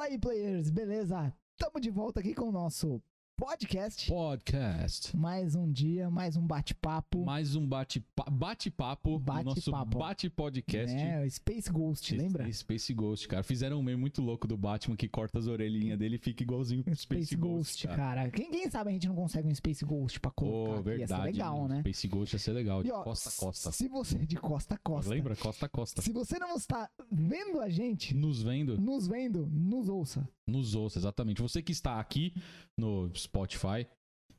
Fala aí, players, beleza? Tamo de volta aqui com o nosso podcast. Podcast. Mais um dia, mais um bate-papo. Mais um bate-papo. Bate-papo. Bate-papo. nosso bate-podcast. É, o Space Ghost, lembra? Space Ghost, cara. Fizeram um meme muito louco do Batman que corta as orelhinhas dele e fica igualzinho pro Space, Space Ghost, cara. cara. Quem, quem sabe a gente não consegue um Space Ghost pra colocar aqui? verdade. Ia ser legal, né? Space Ghost ia ser legal. De ó, costa a costa. Se você de costa a costa. Lembra? Costa a costa. Se você não está vendo a gente, Nos vendo, nos vendo, nos ouça. Nos ouça, exatamente. Você que está aqui no Spotify,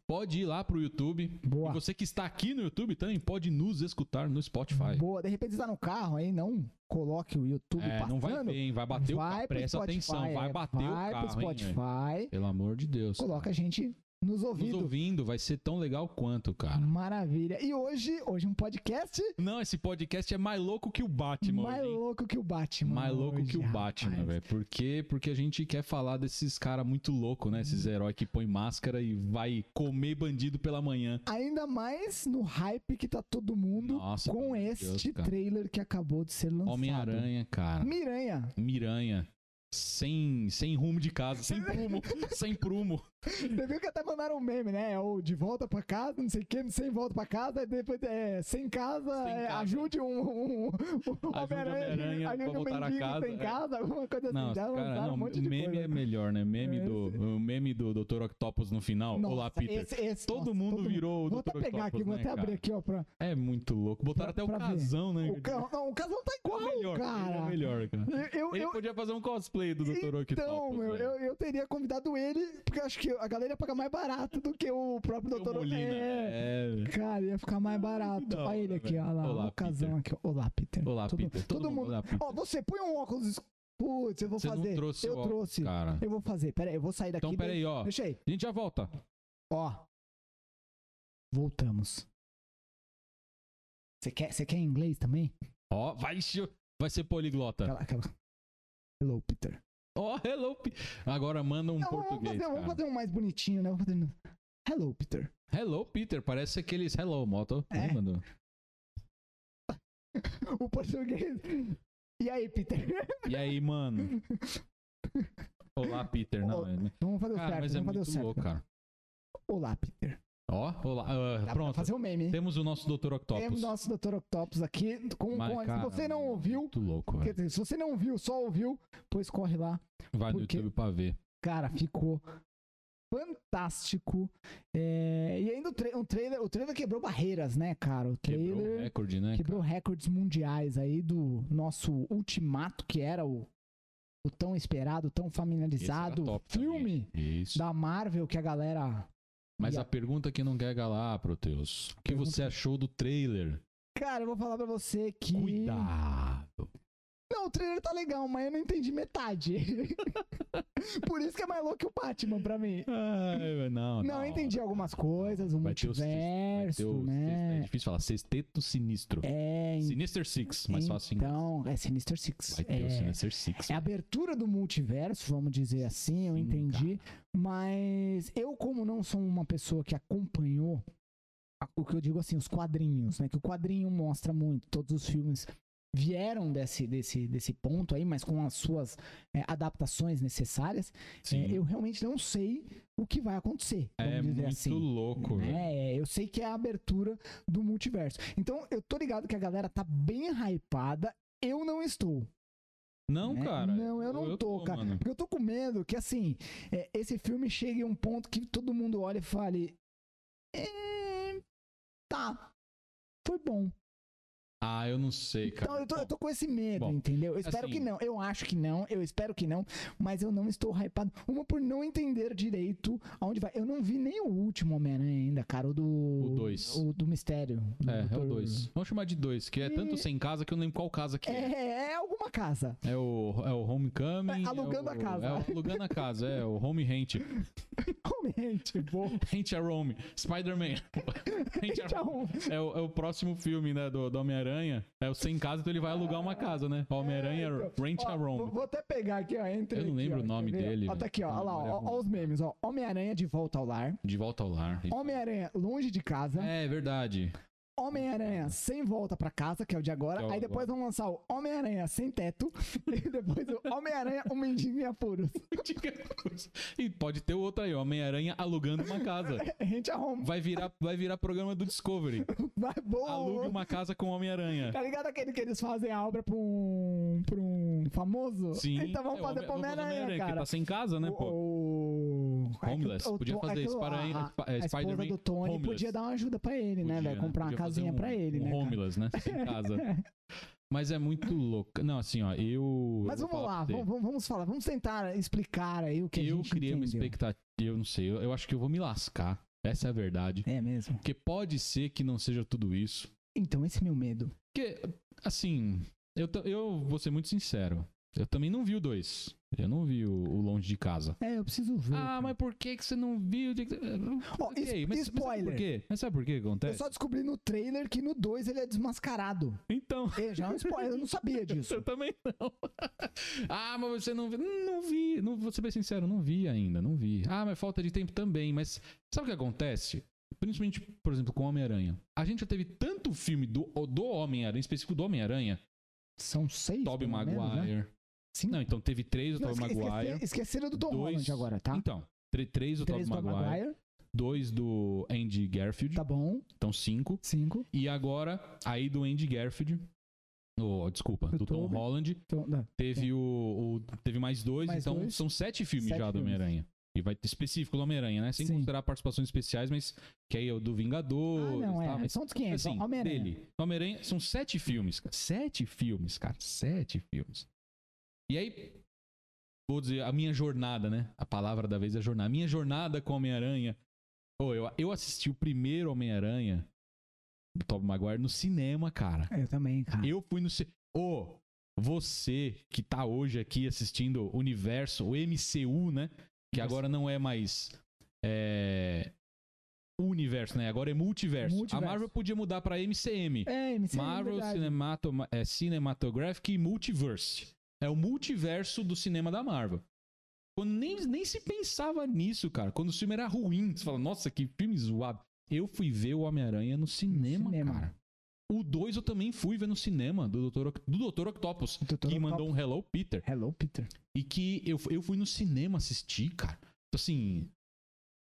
pode ir lá pro YouTube. Boa. E você que está aqui no YouTube também pode nos escutar no Spotify. Boa. De repente você tá no carro aí, não coloque o YouTube É, passando. não vai ver, hein? Vai bater o vai carro. pro Presta Spotify, atenção, vai é, bater o vai carro, pro hein, Spotify, Pelo amor de Deus. coloca a gente nos Nos ouvindo. ouvindo, vai ser tão legal quanto, cara. Maravilha. E hoje, hoje um podcast Não, esse podcast é mais louco que o Batman. mais hoje, louco que o Batman. mais louco que o Batman, velho. Por quê? Porque a gente quer falar desses caras muito loucos, né? Esses heróis que põem máscara e vai comer bandido pela manhã. Ainda mais no hype que tá todo mundo Nossa, com este Deus, trailer que acabou de ser lançado. Homem-Aranha, cara. Miranha. Miranha. Sem, sem rumo de casa, sem prumo, sem prumo. Você viu que até mandaram um meme, né? Ou de volta pra casa, não sei o que, sem volta pra casa, depois é sem casa, Sem é, casa. ajude um, um, um Homem-Aranha ajude um voltar a mendigo casa, sem é. casa, alguma coisa assim. Não, Já cara, não, um monte de meme coisa. é melhor, né? Meme É, do, o meme do Dr. Octopus no final. Nossa, Olá, Peter. esse- esse- Todo nossa, mundo virou o Vou Dr. até pegar Octopus, aqui, vou né, até abrir cara? aqui, ó, pra... É muito louco. Botaram Pra- até o pra ver. casão, né? O, ca... não, o casal tá É igual, melhor, cara. ele é melhor, cara. Eu, eu, Ele eu- podia fazer um cosplay do Dr. Octopus. Então, meu, velho. eu, eu teria convidado ele, porque eu acho que a galera ia pagar mais barato do que o próprio Dr. Molina. É. É. Cara, ia ficar mais barato. da Olha ele aqui, ó lá, Olá, o casão aqui. Olá, Peter. Olá, todo, Peter. Todo, mundo. Olá, Peter. Ó, você põe um óculos. es- Putz, eu vou Você fazer. não trouxe eu trouxe. cara. Eu vou fazer. Pera aí, eu vou sair daqui. Então, peraí, ó. Deixa aí. A gente já volta. Ó. Voltamos. Você quer, você quer inglês também? Ó, vai, vai ser poliglota. Aquela. Hello, Peter. Ó, hello. Pe- Agora manda um Não, vamos português, fazer, vamos fazer um mais bonitinho, né? Vamos fazer... Hello, Peter. Hello, Peter. Parece aqueles hello, moto. É. O português. E aí, Peter? E aí, mano? Olá, Peter. Não, é- Vamos fazer o Cara, certo, mas é vamos fazer o muito certo. louco, cara. Olá, Peter. Ó, olá. Dá pra pronto. fazer o meme, hein? Temos o nosso Dr. Temos Octopus. nosso Dr. Octopus aqui. Com, Mas, com- cara, se você não ouviu, Muito louco, quer dizer, se você não viu, só ouviu, pois corre lá. Vai no porque- YouTube pra ver. Cara, ficou fantástico. É, E ainda o, tra- o trailer, o trailer quebrou barreiras, né, cara? O Quebrou o trailer recorde, né? quebrou recordes mundiais aí do nosso Ultimato, que era o, o tão esperado, tão familiarizado filme da Marvel que a galera. Mas ia- a pergunta que não quer galar, Proteus. O que Pergunta- você achou do trailer? Cara, eu vou falar pra você que. Cuidado. Não, o trailer tá legal, mas eu não entendi metade. Por isso que é mais louco que o Batman pra mim. Ai, não, Não, eu entendi algumas coisas, o vai multiverso, o né? É difícil falar. Sexteto sinistro. É, Sinister Six, mais fácil em inglês. Então, é Sinister Six. Vai ter é, o Sinister Six. é a abertura do multiverso, vamos dizer assim, eu Sim, entendi. Mas eu, como não sou uma pessoa que acompanhou o que eu digo assim, os quadrinhos, né? Que o quadrinho mostra muito, todos os filmes vieram desse, desse, desse ponto aí, mas com as suas é, adaptações necessárias. É, eu realmente não sei o que vai acontecer, É muito assim. louco, velho. É, eu sei que é a abertura do multiverso. Então, eu tô ligado que a galera tá bem hypada. Eu não estou. Não, né? cara. Não, eu não tô, cara. mano. Porque eu tô com medo que, assim, é, esse filme chegue a um ponto que todo mundo olha e fale. "É, tá. Foi bom. Ah, eu não sei, cara. Então eu tô, eu tô com esse medo, Bom, entendeu? Eu espero assim- que não. Eu acho que não. Eu espero que não. Mas eu não estou hypado. Uma por não entender direito aonde vai. Eu não vi nem o último Homem-Aranha ainda, cara. O do. O dois. O do mistério. do É, é o. 2. Vamos chamar de 2, que é tanto sem casa que eu não lembro qual casa que é. É, é alguma casa. É o, é o Homecoming. É, alugando é o- a casa. É o alugando a casa, é o Home Rent. Realmente, bom. Rent a Rome. Spider-Man. Rent a Rome. É o, é o próximo filme, né, do, do Homem-Aranha. É o sem casa, então ele vai alugar uma casa, né? O Homem-Aranha então, Rent a Ó, vou, até pegar aqui, ó. Entre Eu não aqui, lembro ó, o nome dele, Ó, tá aqui, ó. velho. Olha lá, ó, ó os memes, ó. Homem-Aranha de volta ao lar. De volta ao lar. Homem-Aranha longe de casa. É verdade. Homem-Aranha sem volta pra casa, que é o de agora. Que é Aí depois vão lançar o Homem-Aranha sem teto. e depois o Homem-Aranha, o mendigo em apuros. e pode ter outro aí, Homem-Aranha alugando uma casa. A gente arruma. Vai virar, vai virar programa do Discovery. Vai bom. Alugue uma casa com Homem-Aranha. Tá ligado aquele que eles fazem a obra pra um, pra um famoso? Sim. Então vamos é, fazer Homem- pro Homem-Aranha, que cara. tá sem casa, né, pô? O, o- Homeless. é que Podia fazer é que o- Spider- a, é, a esposa Spider-Man do Tony homeless. podia dar uma ajuda pra ele, né, Podia, velho? Comprar uma casinha um- pra ele, um né? cara? Homeless, né? Sem casa. Mas é muito louco. Não, assim, ó, eu. Mas eu vamos lá, vamos, vamos falar, vamos tentar explicar aí o que a Eu gente criei uma entendeu. expectativa, eu não sei, eu, eu acho que eu vou me lascar. Essa é a verdade. É mesmo? Porque pode ser que não seja tudo isso. Então, esse é meu medo. Porque, assim, eu, eu vou ser muito sincero. Eu também não vi o 2. Eu não vi o, o Longe de Casa. É, eu preciso ver. Ah, cara. mas por que, que você não viu? Ó, Ok, es- mas, mas sabe spoiler. por quê? Mas sabe por quê que Eu acontece? só descobri no trailer que no 2 ele é desmascarado. Então. É, já é um spoiler, eu não sabia disso. Eu também não. ah, mas você não viu? Não vi. Não, vou ser bem sincero, não vi ainda, não vi. Ah, mas falta de tempo também. Mas sabe o que acontece? Principalmente, por exemplo, com Homem-Aranha. A gente já teve tanto filme do, do Homem-Aranha, em específico do Homem-Aranha. São seis, Tobey pelo menos, né? Sim. Não, então teve três do Não, Tobey esque- Maguire. esquece- Esqueceram do Tom dois- Holland agora, tá? Então, tre- três do Três Tobey do Maguire, Maguire, dois do Andy Garfield. tá bom. Então, cinco. Cinco. E agora, aí do Andy Garfield. Oh, desculpa, Do do Tom Tobey. Holland. Então, não. Teve o, o- Teve mais dois, Mais então dois. são sete filmes Sete já do filmes. Homem-Aranha. E vai ter específico do Homem-Aranha, né? Sem Sim. considerar participações especiais, mas que aí é o do Vingador. Ah, não, é. Mas, São dos 500. assim, Homem-Aranha. dele. Homem-Aranha são sete filmes, cara. Sete filmes, cara. Sete filmes. E aí, vou dizer, a minha jornada, né? A palavra da vez é jornada. A minha jornada com Homem-Aranha. Pô, eu, eu assisti o primeiro Homem-Aranha, do Tobey Maguire, no cinema, cara. Eu também, cara. Eu fui no. ci- Ô, você que tá hoje aqui assistindo o universo, o MCU, né? Que Nossa. agora não é mais. É. Universo, né? Agora é multiverso. Multiverso. A Marvel podia mudar pra MCM. É, MC, Marvel. Cinemato é, Cinematographic Multiverse. É o multiverso do cinema da Marvel. Quando nem, nem se pensava nisso, cara. Quando o filme era ruim, você fala, nossa, que filme zoado. Eu fui ver o Homem-Aranha no cinema, cinema. cara. O 2 eu também fui ver no cinema, do Dr. Do Dr. Octopus, Dr. que mandou um Hello Peter. Hello, Peter. E que eu, eu fui no cinema assistir, cara. Então, Assim.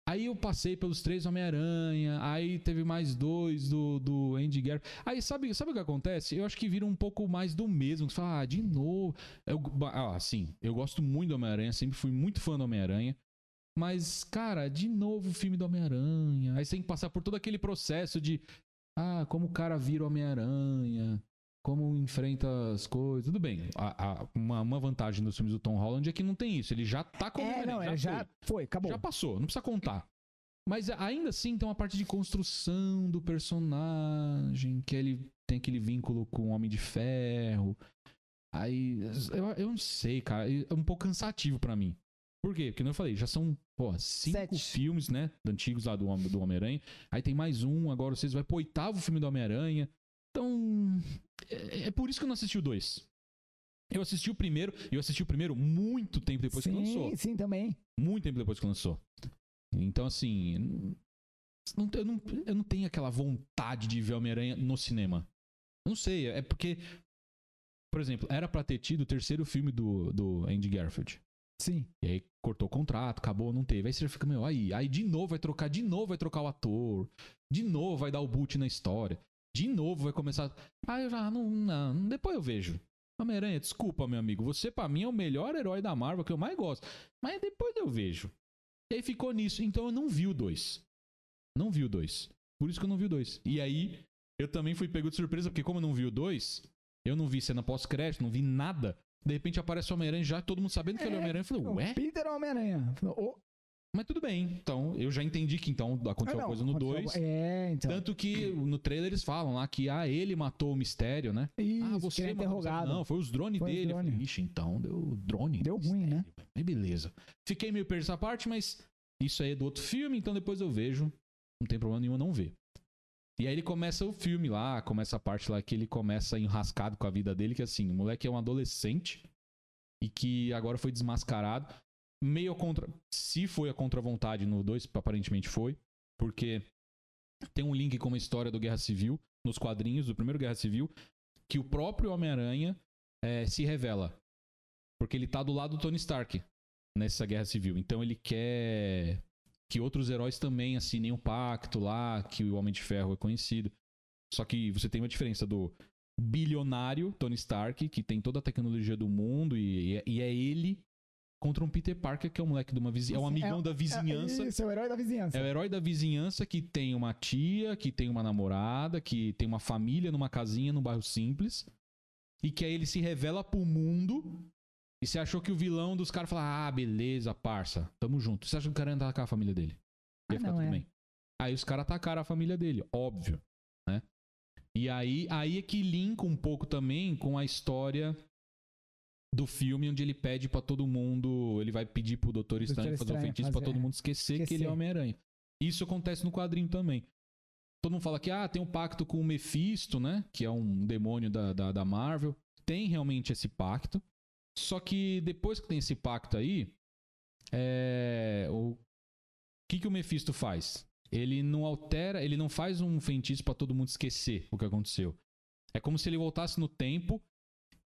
Aí eu passei pelos três Homem-Aranha, aí teve mais dois do, do Andy Garfield. Aí sabe, sabe o que acontece? Eu acho que vira um pouco mais do mesmo. Você fala, ah, de novo. Eu, ah, assim, eu gosto muito do Homem-Aranha, sempre fui muito fã do Homem-Aranha. Mas, cara, de novo o filme do Homem-Aranha. Aí você tem que passar por todo aquele processo de. Ah, como o cara vira Homem-Aranha. Como enfrenta as coisas. Tudo bem. a- a- uma, uma vantagem dos filmes do Tom Holland é que não tem isso. Ele já tá com É, não, é, já foi. foi, acabou. Já passou, não precisa contar. Mas ainda assim tem uma parte de construção do personagem, que ele tem aquele vínculo com o Homem de Ferro. Aí, eu, eu não sei, cara, é um pouco cansativo pra mim. Por quê? Porque, como eu falei, já são, pô, cinco Sete. filmes, né, antigos lá do, do Homem-Aranha. Aí tem mais um, agora vocês vai pro oitavo filme do Homem-Aranha. Então, é, é por isso que eu não assisti o dois. Eu assisti o primeiro, e eu assisti o primeiro muito tempo depois sim, que lançou. sim, também. Muito tempo depois que lançou. Então, assim. não- eu, não, eu não tenho aquela vontade de ver Homem-Aranha no cinema. Não sei, é porque. Por exemplo, era pra ter tido o terceiro filme do, do Andy Garfield. Sim. E aí cortou o contrato, acabou, não teve. Aí você já fica, meu, aí, aí de novo vai trocar, de novo vai trocar o ator, de novo vai dar o boot na história, de novo vai começar. Ah, eu já não, não, depois eu vejo. Homem-Aranha, desculpa, meu amigo, você pra mim é o melhor herói da Marvel que eu mais gosto, mas depois eu vejo. E aí ficou nisso, então eu não vi o 2. Não vi o 2. Por isso que eu não vi o 2. E aí eu também fui pego de surpresa, porque como eu não vi o 2, eu não vi cena pós-crédito, não vi nada. De repente aparece o Homem-Aranha já, todo mundo sabendo que ele é o É, Homem-Aranha. Eu falei, ué? Peter é Homem-Aranha. Mas tudo bem. Então, eu já entendi que então aconteceu ah, uma não, coisa no aconteceu 2. algo- É, então. Tanto que no trailer eles falam lá que ah, ele matou o mistério, né? Isso, ah, você é matou mistério. interrogado. Não, foi os drones Foi dele. Eu falei, drone. Ixi, então deu drone. Deu ruim, né? mistério. Aí beleza. Fiquei meio perdido essa parte, mas isso aí é do outro filme, então depois eu vejo. Não tem problema nenhum não ver. E aí ele começa o filme lá, começa a parte lá que ele começa enrascado com a vida dele, que assim, o moleque é um adolescente e que agora foi desmascarado. Meio contra. Se foi a contra vontade no 2, aparentemente foi. Porque Tem um link com uma história do Guerra Civil, nos quadrinhos do primeiro Guerra Civil, que o próprio Homem-Aranha é, se revela. Porque ele tá do lado do Tony Stark nessa Guerra Civil. Então ele quer que outros heróis também assinem um pacto lá, que o Homem de Ferro é conhecido. Só que você tem uma diferença do bilionário Tony Stark, que tem toda a tecnologia do mundo, e, e é ele contra um Peter Parker, que é um moleque de uma vizinhança. É um amigão É- da vizinhança. É, isso, é o herói da vizinhança. É o herói da vizinhança que tem uma tia, que tem uma namorada, que tem uma família numa casinha num bairro simples. E que aí ele se revela pro mundo. E você achou que o vilão dos caras fala: Ah, beleza, parça, tamo junto. Você acha que o cara ia atacar a família dele? Ia Ah, ficar não, tudo é. bem. Aí os caras atacaram a família dele, óbvio, né? E aí, aí é que linka um pouco também com a história do filme onde ele pede pra todo mundo, ele vai pedir pro Doutor Estranho fazer um Estranho feitiço pra fazer, todo é. mundo esquecer, que ele é Esquecer. Homem-Aranha. Isso acontece no quadrinho também. Todo mundo fala que ah, tem um pacto com o Mephisto, né? Que é um demônio da, da, da Marvel. Tem realmente esse pacto. Só que depois que tem esse pacto aí, é, o que, que o Mephisto faz? Ele não altera, ele não faz um feitiço pra todo mundo esquecer o que aconteceu. É como se ele voltasse no tempo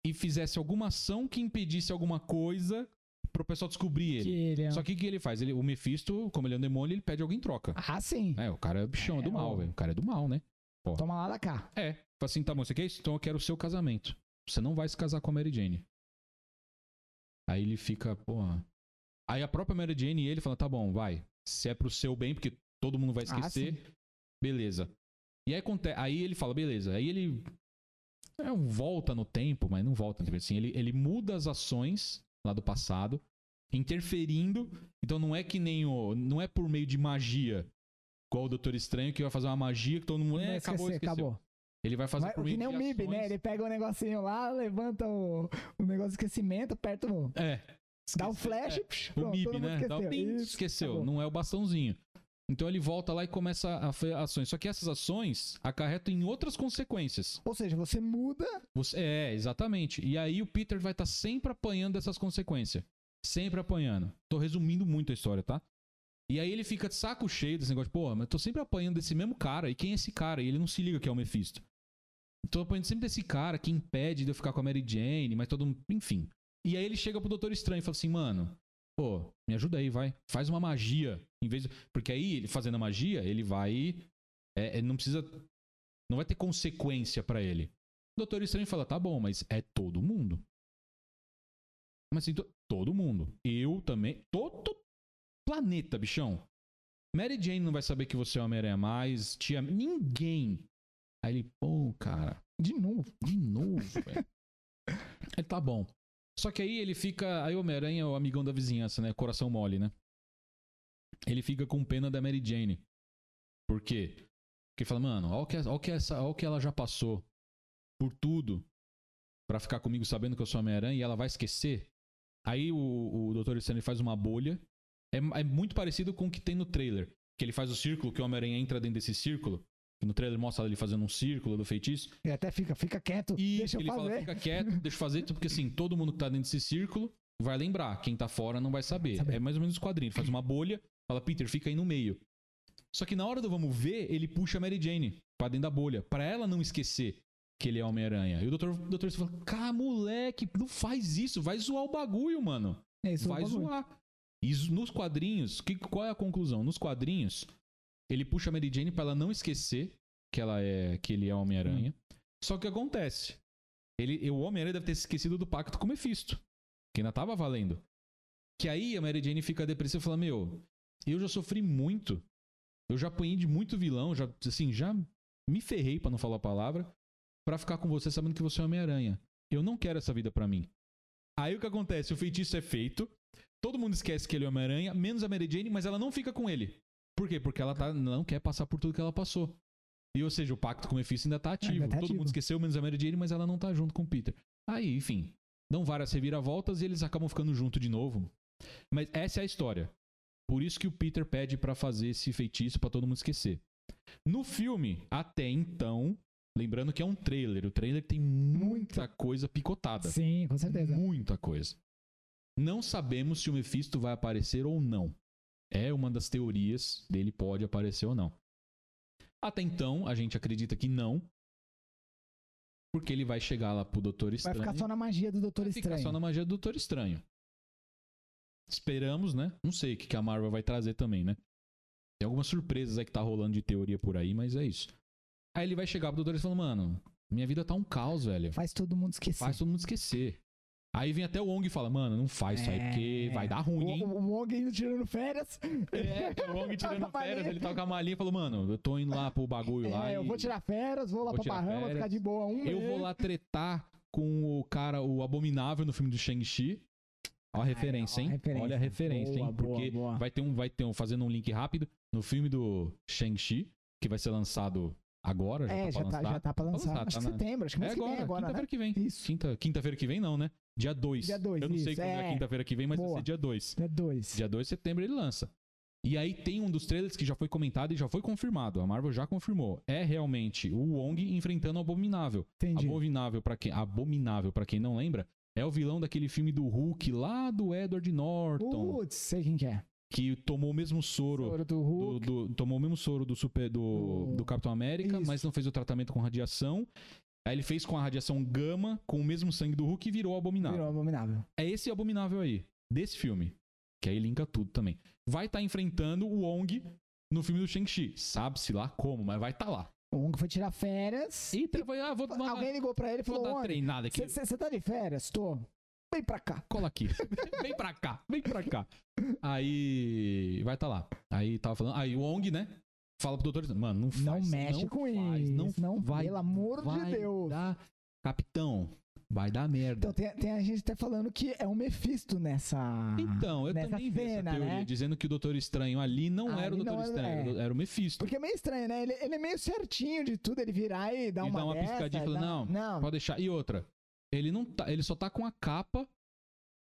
e fizesse alguma ação que impedisse alguma coisa pro pessoal descobrir ele. Que ele é... Só que o que ele faz? Ele, o Mephisto, como ele é um demônio, ele pede algo em troca. Ah, sim. É, o cara é bichão, é do É, mal, ó. velho. O cara é do mal, né? Toma lá da cá. É. Fala assim, tá bom, você quer isso? Então eu quero o seu casamento. Você não vai se casar com a Mary Jane. Aí ele fica, porra. Aí a própria Mary Jane e ele falam, tá bom, vai. Se é pro seu bem, porque todo mundo vai Ah, esquecer, beleza. E aí, aconte- aí ele fala, beleza. Aí ele é, um volta no tempo, mas não volta no tempo. Assim, ele, ele muda as ações lá do passado, interferindo. Então não é que nem o. Não é por meio de magia, igual o Doutor Estranho, que vai fazer uma magia que todo mundo. Vai É, acabou, esqueceu. acabou. Ele vai fazer Vai, por que meio nem de o MIB, né? ações- Ele pega o negocinho lá, levanta o, o negócio de esquecimento, aperta o... É. Dá o Esqueceu. flash, É. psh, O pronto, MIB, né? Dá o esqueceu. pim, Isso, esqueceu. acabou. Não é o bastãozinho. Então ele volta lá e começa a fazer ações. Só que essas ações acarretam em outras consequências. Ou seja, você muda... Você- é, exatamente. E aí o Peter vai estar sempre apanhando dessas consequências. Sempre apanhando. Tô resumindo muito a história, tá? E aí ele fica de saco cheio desse negócio. Pô, mas eu tô sempre apanhando desse mesmo cara. E quem é esse cara? E ele não se liga que é o Mephisto. Tô apanhando sempre desse cara que impede de eu ficar com a Mary Jane, mas todo mundo. Enfim. E aí ele chega pro Doutor Estranho e fala assim, mano, pô, me ajuda aí, vai. Faz uma magia. Em vez de... Porque aí, ele fazendo a magia, ele vai. é, é, não precisa. Não vai ter consequência pra ele. O Doutor Estranho fala, tá bom, mas é todo mundo. Mas assim, to- todo mundo. Eu também. Todo planeta, bichão. Mary Jane não vai saber que você é Homem-Aranha mais. Tia. Ninguém. Aí ele, pô, cara, De novo. de novo, velho. Ele tá bom. Só que aí ele fica. Aí o Homem-Aranha é o amigão da vizinhança, né? Coração mole, né? Ele fica com pena da Mary Jane. Por quê? Porque fala, mano, olha o que, ó o que, essa, ó o que ela já passou por tudo pra ficar comigo sabendo que eu sou Homem-Aranha e ela vai esquecer. Aí o, o Dr. Stanley faz uma bolha. É, é muito parecido com o que tem no trailer. Que ele faz o círculo, que o Homem-Aranha entra dentro desse círculo. E no trailer mostra ele fazendo um círculo do feitiço. E até fica, fica quieto, E deixa eu ele fala, fazer. fica quieto, deixa eu fazer, porque assim, todo mundo que tá dentro desse círculo vai lembrar. Quem tá fora não vai saber. Saber. É mais ou menos os quadrinhos. Faz uma bolha, fala, Peter, fica aí no meio. Só que na hora do vamos ver, ele puxa a Mary Jane pra dentro da bolha, pra ela não esquecer que ele é Homem-Aranha. E o doutor, o doutor fala, cara, moleque, não faz isso, vai zoar o bagulho, mano. É isso, vai zoar. E nos quadrinhos, que, qual é a conclusão? Nos quadrinhos, ele puxa a Mary Jane pra ela não esquecer que ela é que ele é Homem-Aranha. Hum. Só que o que acontece? Ele, o Homem-Aranha deve ter esquecido do pacto com o Mephisto, que ainda tava valendo. Que aí a Mary Jane fica depressiva e fala: Meu, eu já sofri muito. Eu já apanhei de muito vilão, já, assim, já me ferrei, pra não falar a palavra, pra ficar com você sabendo que você é Homem-Aranha. Eu não quero essa vida pra mim. Aí o que acontece? O feitiço é feito, todo mundo esquece que ele é Homem-Aranha, menos a Mary Jane, mas ela não fica com ele. Por quê? Porque ela tá, não quer passar por tudo que ela passou. E, ou seja, o pacto com o Mephisto ainda tá ativo. Ainda tá todo ativo. mundo esqueceu, menos a Mary Jane, mas ela não tá junto com o Peter. Aí, enfim, dão várias reviravoltas e eles acabam ficando junto de novo. Mas essa é a história. Por isso que o Peter pede pra fazer esse feitiço pra todo mundo esquecer. No filme, até então, lembrando que é um trailer, o trailer tem muita coisa picotada. Sim, com certeza. Muita coisa. Não sabemos se o Mephisto vai aparecer ou não. É uma das teorias dele pode aparecer ou não. Até então, a gente acredita que não. Porque ele vai chegar lá pro Doutor Vai Estranho. ficar só na magia do Doutor vai ficar Estranho. só na magia do Doutor Estranho. Esperamos, né? Não sei o que que a Marvel vai trazer também, né? Tem algumas surpresas aí que tá rolando de teoria por aí, mas é isso. Aí ele vai chegar pro Doutor Estranho e falar, mano, minha vida tá um caos, velho. Faz todo mundo esquecer. Faz todo mundo esquecer. Aí vem até o Wong e fala, mano, não faz isso aí, porque vai dar ruim, hein? É. O, o Wong indo tirando férias. É, o Wong tirando Tá a férias, ele tá com a malinha e falou, mano, eu tô indo lá pro bagulho lá. É, eu e vou tirar férias, vou lá Vou pra Bahama, férias. ficar de boa um Eu mês. vou lá tretar com o cara, o Abominável no filme do Shang-Chi. Ó a referência, hein? Olha a referência, Boa, hein? boa, Porque boa. vai ter um, vai ter um, fazendo um link rápido no filme do Shang-Chi, que vai ser lançado agora, já É, tá já pra tá, lançar. já tá pra lançar. lançar, acho tá que na- setembro, acho que É mês que vem agora, agora, quinta-feira né? que vem. Isso. Quinta, quinta-feira que vem não, né? Dia 2. Dia dois, Eu não sei isso, quando é, é. quinta-feira que vem, mas vai Boa. ser dia 2. É dois. Dia 2 de setembro ele lança. E aí tem um dos trailers que já foi comentado e já foi confirmado. A Marvel já confirmou. É realmente o Wong enfrentando o Abominável. Entendi. Abominável para quem, Abominável para quem não lembra, é o vilão daquele filme do Hulk lá do Edward Norton, Putz, sei quem que é. Que tomou o mesmo soro Soro do do, do- tomou o mesmo soro do super do, Do- do Capitão América, Isso. mas não fez o tratamento com radiação. Aí ele fez com a radiação gama, com o mesmo sangue do Hulk e virou abominável. Virou abominável. É esse abominável aí, desse filme. Que aí linka tudo também. Vai estar enfrentando o Wong no filme do Shang-Chi. Sabe-se lá como, mas vai estar lá. O Wong foi tirar férias. Eita, vai, ah, vou, Alguém ligou pra ele e falou: dar treinada aqui. você tá de férias? Tô. Vem pra cá. Cola aqui. vem pra cá, vem pra cá. Aí vai estar lá. Aí tava falando. Aí o Wong, né? Fala pro doutor, mano, não faz. não mexe não com faz, isso. Não, vai. Pelo amor vai de Deus. Dar... Capitão, vai dar merda. Então tem, tem a gente até falando que é o Mephisto nessa. Então, eu nessa também vi essa teoria, né? dizendo que o Doutor Estranho ali não era o Doutor não era- Estranho, é. era, o Mephisto. Porque é meio estranho, né? Ele, ele é meio certinho de tudo, ele virar e dar Ele uma, dá uma dessa, piscadinha e fala, dá- "Não, não. Pode deixar. E outra, ele não tá, ele só tá com a capa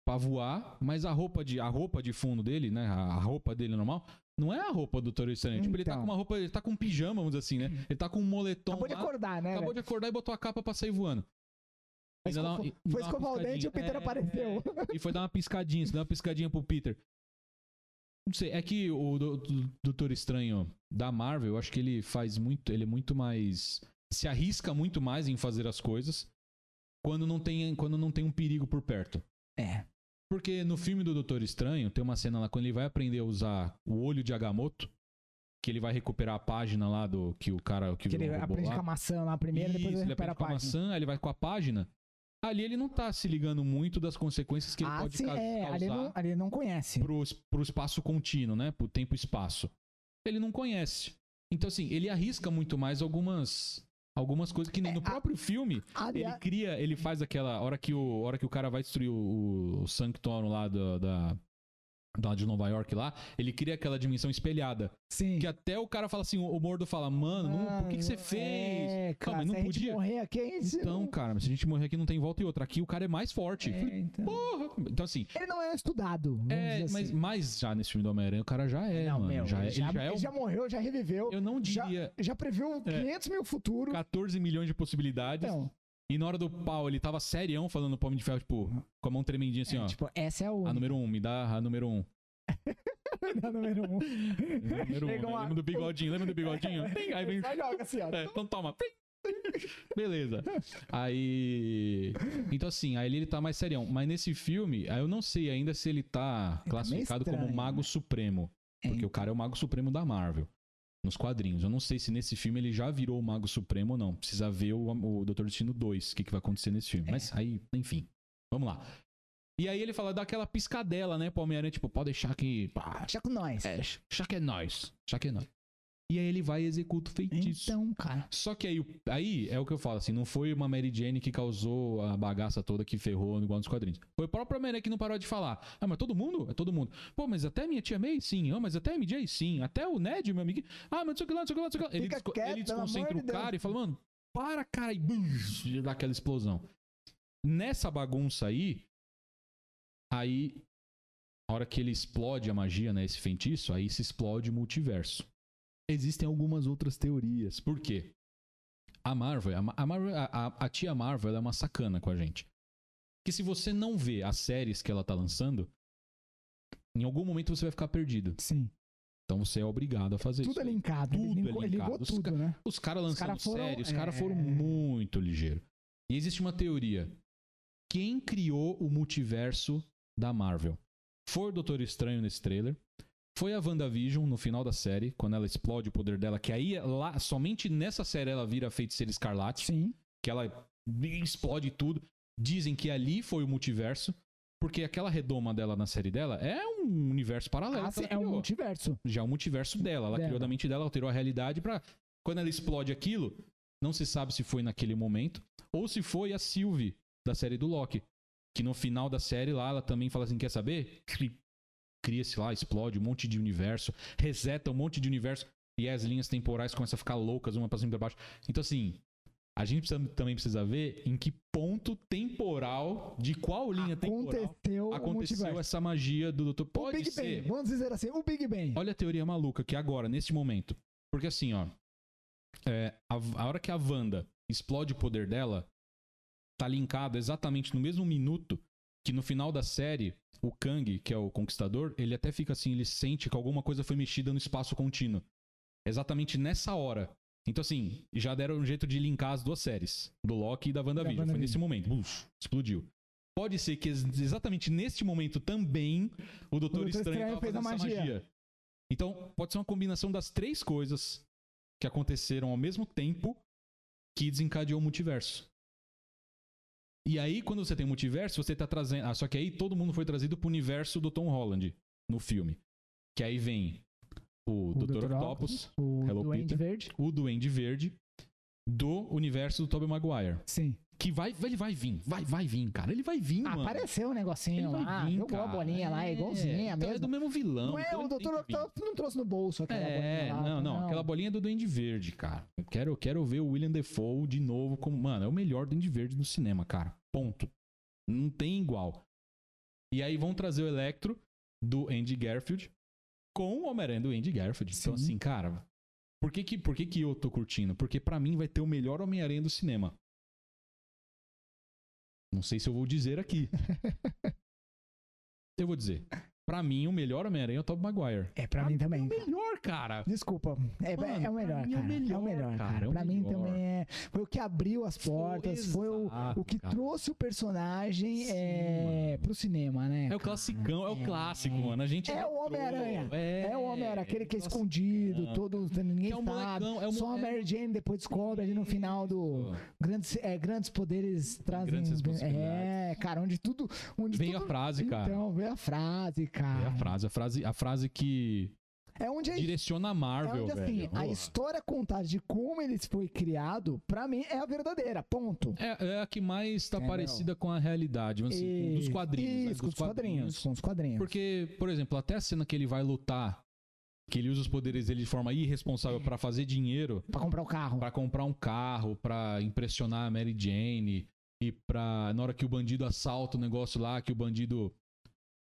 pra voar, mas a roupa de a roupa de fundo dele, né, a roupa dele normal, não é a roupa do Doutor Estranho. Tipo, ele tá Então. com uma roupa, ele tá com um pijama, vamos dizer assim, né? Ele tá com um moletom Acabou de lá, acordar, né? acabou velho? de acordar e botou a capa pra sair voando. Foi uma- foi escovar o dente e o. Peter É, apareceu. E foi dar uma piscadinha, assim, dar uma piscadinha pro Peter. Não sei, é que o do- do- Doutor Estranho da Marvel, eu acho que ele faz muito, ele é muito mais se arrisca muito mais em fazer as coisas quando não tem quando não tem um perigo por perto. É. Porque no filme do Doutor Estranho, tem uma cena lá quando ele vai aprender a usar o olho de Agamotto, que ele vai recuperar a página lá do que o cara que Que ele aprende lá. com a maçã lá primeiro, Isso, depois ele ele recupera a aprende com a página. maçã, aí ele vai com a página. Ali ele não tá se ligando muito das consequências que ele ah, pode sim, ca- é. causar Ali não, ali não conhece. pro, pro espaço contínuo, né? Pro tempo e espaço. Ele não conhece. Então, assim, ele arrisca muito mais algumas algumas coisas que nem É, no a- próprio filme ele cria, ele faz aquela hora que o hora que o cara vai destruir o, o Sanctorum lá da, da lá de Nova York lá, ele cria aquela dimensão espelhada. sim. Que até o cara fala assim, o Mordo fala, mano, não- por que, que você fez? É, cara, mas não se a gente podia. morrer aqui, a gente Então, não- cara, se a gente morrer aqui não tem volta e outra. Aqui o cara é mais forte. Falei, É, então. Porra! Então, assim, Ele não é estudado. é, dizer mas, assim. mas já nesse filme do Homem-Aranha, o cara já é, não, mano. meu, já, é- ele já, ele já é ele já morreu, já reviveu. Eu não já- diria Já previu 500 mil futuros. 14 milhões de possibilidades. Então, E na hora do pau, ele tava serião falando pro Homem de Ferro, tipo, com a mão tremendinha assim, é, ó. tipo, essa é o A número 1, um, me dá a número 1. Um. a número um. número 1, um, Chega né? uma- Lembra do bigodinho? Lembra do bigodinho? Aí vem... Só joga assim, ó. É, então toma. Beleza. Aí. Então, assim, aí ele tá mais serião. Mas nesse filme, aí eu não sei ainda se ele tá meio classificado como estranho, Mago né? Supremo. É, Porque o cara é o Mago Supremo da Marvel. Nos quadrinhos. Eu não sei se nesse filme ele já virou o Mago Supremo ou não. Precisa ver o, o Doutor Destino 2, o que, que vai acontecer nesse filme. É. Mas aí, enfim. Vamos lá. E aí ele fala daquela piscadela, né, pro Homem-Aranha, tipo, pode deixar que. pá, Deixa com nós. É, já que é nós. Já que é nós. E aí ele vai e executa o feitiço. Então, cara. Só que aí, aí é o que eu falo, assim, não foi uma Mary Jane que causou a bagaça toda que ferrou igual nos quadrinhos. Foi o próprio Homem-Aranha que não parou de falar. Ah, mas todo mundo? É todo mundo. Pô, mas até minha tia May? Sim. Ah, mas até a MJ? Sim. Até o Ned, meu amigo? Ah, mas não sei o que lá, não sei o que lá, não sei o que lá. Ele, desco- quieto, ele desconcentra de o cara Deus. e fala, mano, para, cara, e bum, e dá aquela explosão. Nessa bagunça aí, aí, a hora que ele explode a magia, né, esse feitiço, aí se explode o multiverso. Existem algumas outras teorias. Por quê? A Marvel, a, Ma- a Marvel, a, a- tia Marvel, é uma sacana com a gente. Que se você não vê as séries que ela tá lançando, em algum momento você vai ficar perdido. Sim. Então você é obrigado a fazer Tudo é isso. linkado. Tudo ele é ligou, ele linkado. ligou Os tudo, né? Os caras lançando cara foram- série, os caras é. foram muito ligeiros. E existe uma teoria. Quem criou o multiverso da Marvel? Foi o Doutor Estranho nesse trailer. Foi a WandaVision no final da série, quando ela explode o poder dela, que aí lá, somente nessa série ela vira feiticeira escarlate, Sim. que ela explode tudo. Dizem que ali foi o multiverso, porque aquela redoma dela na série dela é um universo paralelo. Ah, sim, é um multiverso. já é o multiverso dela. Ela Dela. criou da mente dela, alterou a realidade pra. Quando ela explode aquilo, não se sabe se foi naquele momento ou se foi a Sylvie da série do Loki. Que no final da série lá, ela também fala assim: quer saber? Cri- Cria-se lá, explode um monte de universo, reseta um monte de universo e as linhas temporais começam a ficar loucas, uma pra cima e pra baixo. Então, assim. A gente precisa- também precisa ver em que ponto temporal, de qual linha temporal Aconteceu o aconteceu essa magia do. O Pode Big ser. Bang. Vamos dizer assim, o Big Bang. Olha a teoria maluca que agora, neste momento. Porque assim, ó. é, a, a hora que a Wanda explode o poder dela, tá linkado exatamente no mesmo minuto que no final da série, o Kang, que é o conquistador, ele até fica assim, ele sente que alguma coisa foi mexida no espaço contínuo. Exatamente nessa hora. Então, assim, já deram um jeito de linkar as duas séries, do Loki e da WandaVision. Foi WandaVision. nesse momento. Buf, explodiu. Pode ser que ex- exatamente neste momento também o Doutor, Doutor Estranho, Estranho fez a magia. magia. Então, pode ser uma combinação das três coisas que aconteceram ao mesmo tempo que desencadeou o multiverso. E aí, quando você tem multiverso, você tá trazendo. Ah, só que aí todo mundo foi trazido pro universo do Tom Holland no filme. Que aí vem o, Dr. Dr. Octopus, o Hello, Duende Peter. Verde. o Duende Verde, do universo do Tobey Maguire. Sim. Que vai, ele vai vir, vai, vai vir, cara. Ele vai vir, mano. Apareceu um negocinho Ele lá. vir, jogou a bolinha lá, é igualzinha então É mesmo. do mesmo vilão. Não é, então o que. Octopus não trouxe no bolso aquela É, bolinha lá. não, não, Aquela bolinha é do Duende Verde, cara. Eu quero, eu quero ver o William Defoe de novo como. Mano, é o melhor Duende Verde do cinema, cara. Ponto. Não tem igual. E aí vão trazer o Electro do Andy Garfield com o Homem-Aranha do Andy Garfield. Então, Sim. assim, cara. Por que, que, por que, que eu tô curtindo? Porque pra mim vai ter o melhor Homem-Aranha do cinema. Não sei se eu vou dizer aqui. eu vou dizer. Pra mim, o melhor Homem-Aranha é o Tobey Maguire. É, pra mim também. É o melhor, cara. Desculpa. É, Mano, é o melhor, pra mim é o cara. É o melhor, melhor, cara, cara. é o pra mim melhor. também é. Foi o que abriu as portas, foi, o, exato, o que cara. trouxe o personagem Sim, é, pro cinema, né? É o cara? classicão, é o É. clássico, mano. A gente É o Homem-Aranha. É, É o Homem-Aranha, aquele que é escondido, todo, ninguém É o sabe. molecão, é o Só a é- Mary Jane depois descobre ali no final do grandes, é, grandes poderes trazem Grandes responsabilidades. É, cara, onde tudo onde Vem tudo, a frase, cara. Então, vem a frase, cara. É a frase, a frase, a frase que É onde a direciona a É Marvel, onde, assim, velho. a história contada de como ele foi criado, pra mim, é a verdadeira. Ponto. É, é a que mais tá Entendeu? parecida com a realidade, assim, dos Isso, quadrinhos. né, Isso, com os quadrinhos. Com os quadrinhos. Porque, por exemplo, até a cena que ele vai lutar, que ele usa os poderes dele de forma irresponsável pra fazer dinheiro, Pra comprar o carro. Pra comprar um carro, pra impressionar a Mary Jane e pra na hora que o bandido assalta o negócio lá, que o bandido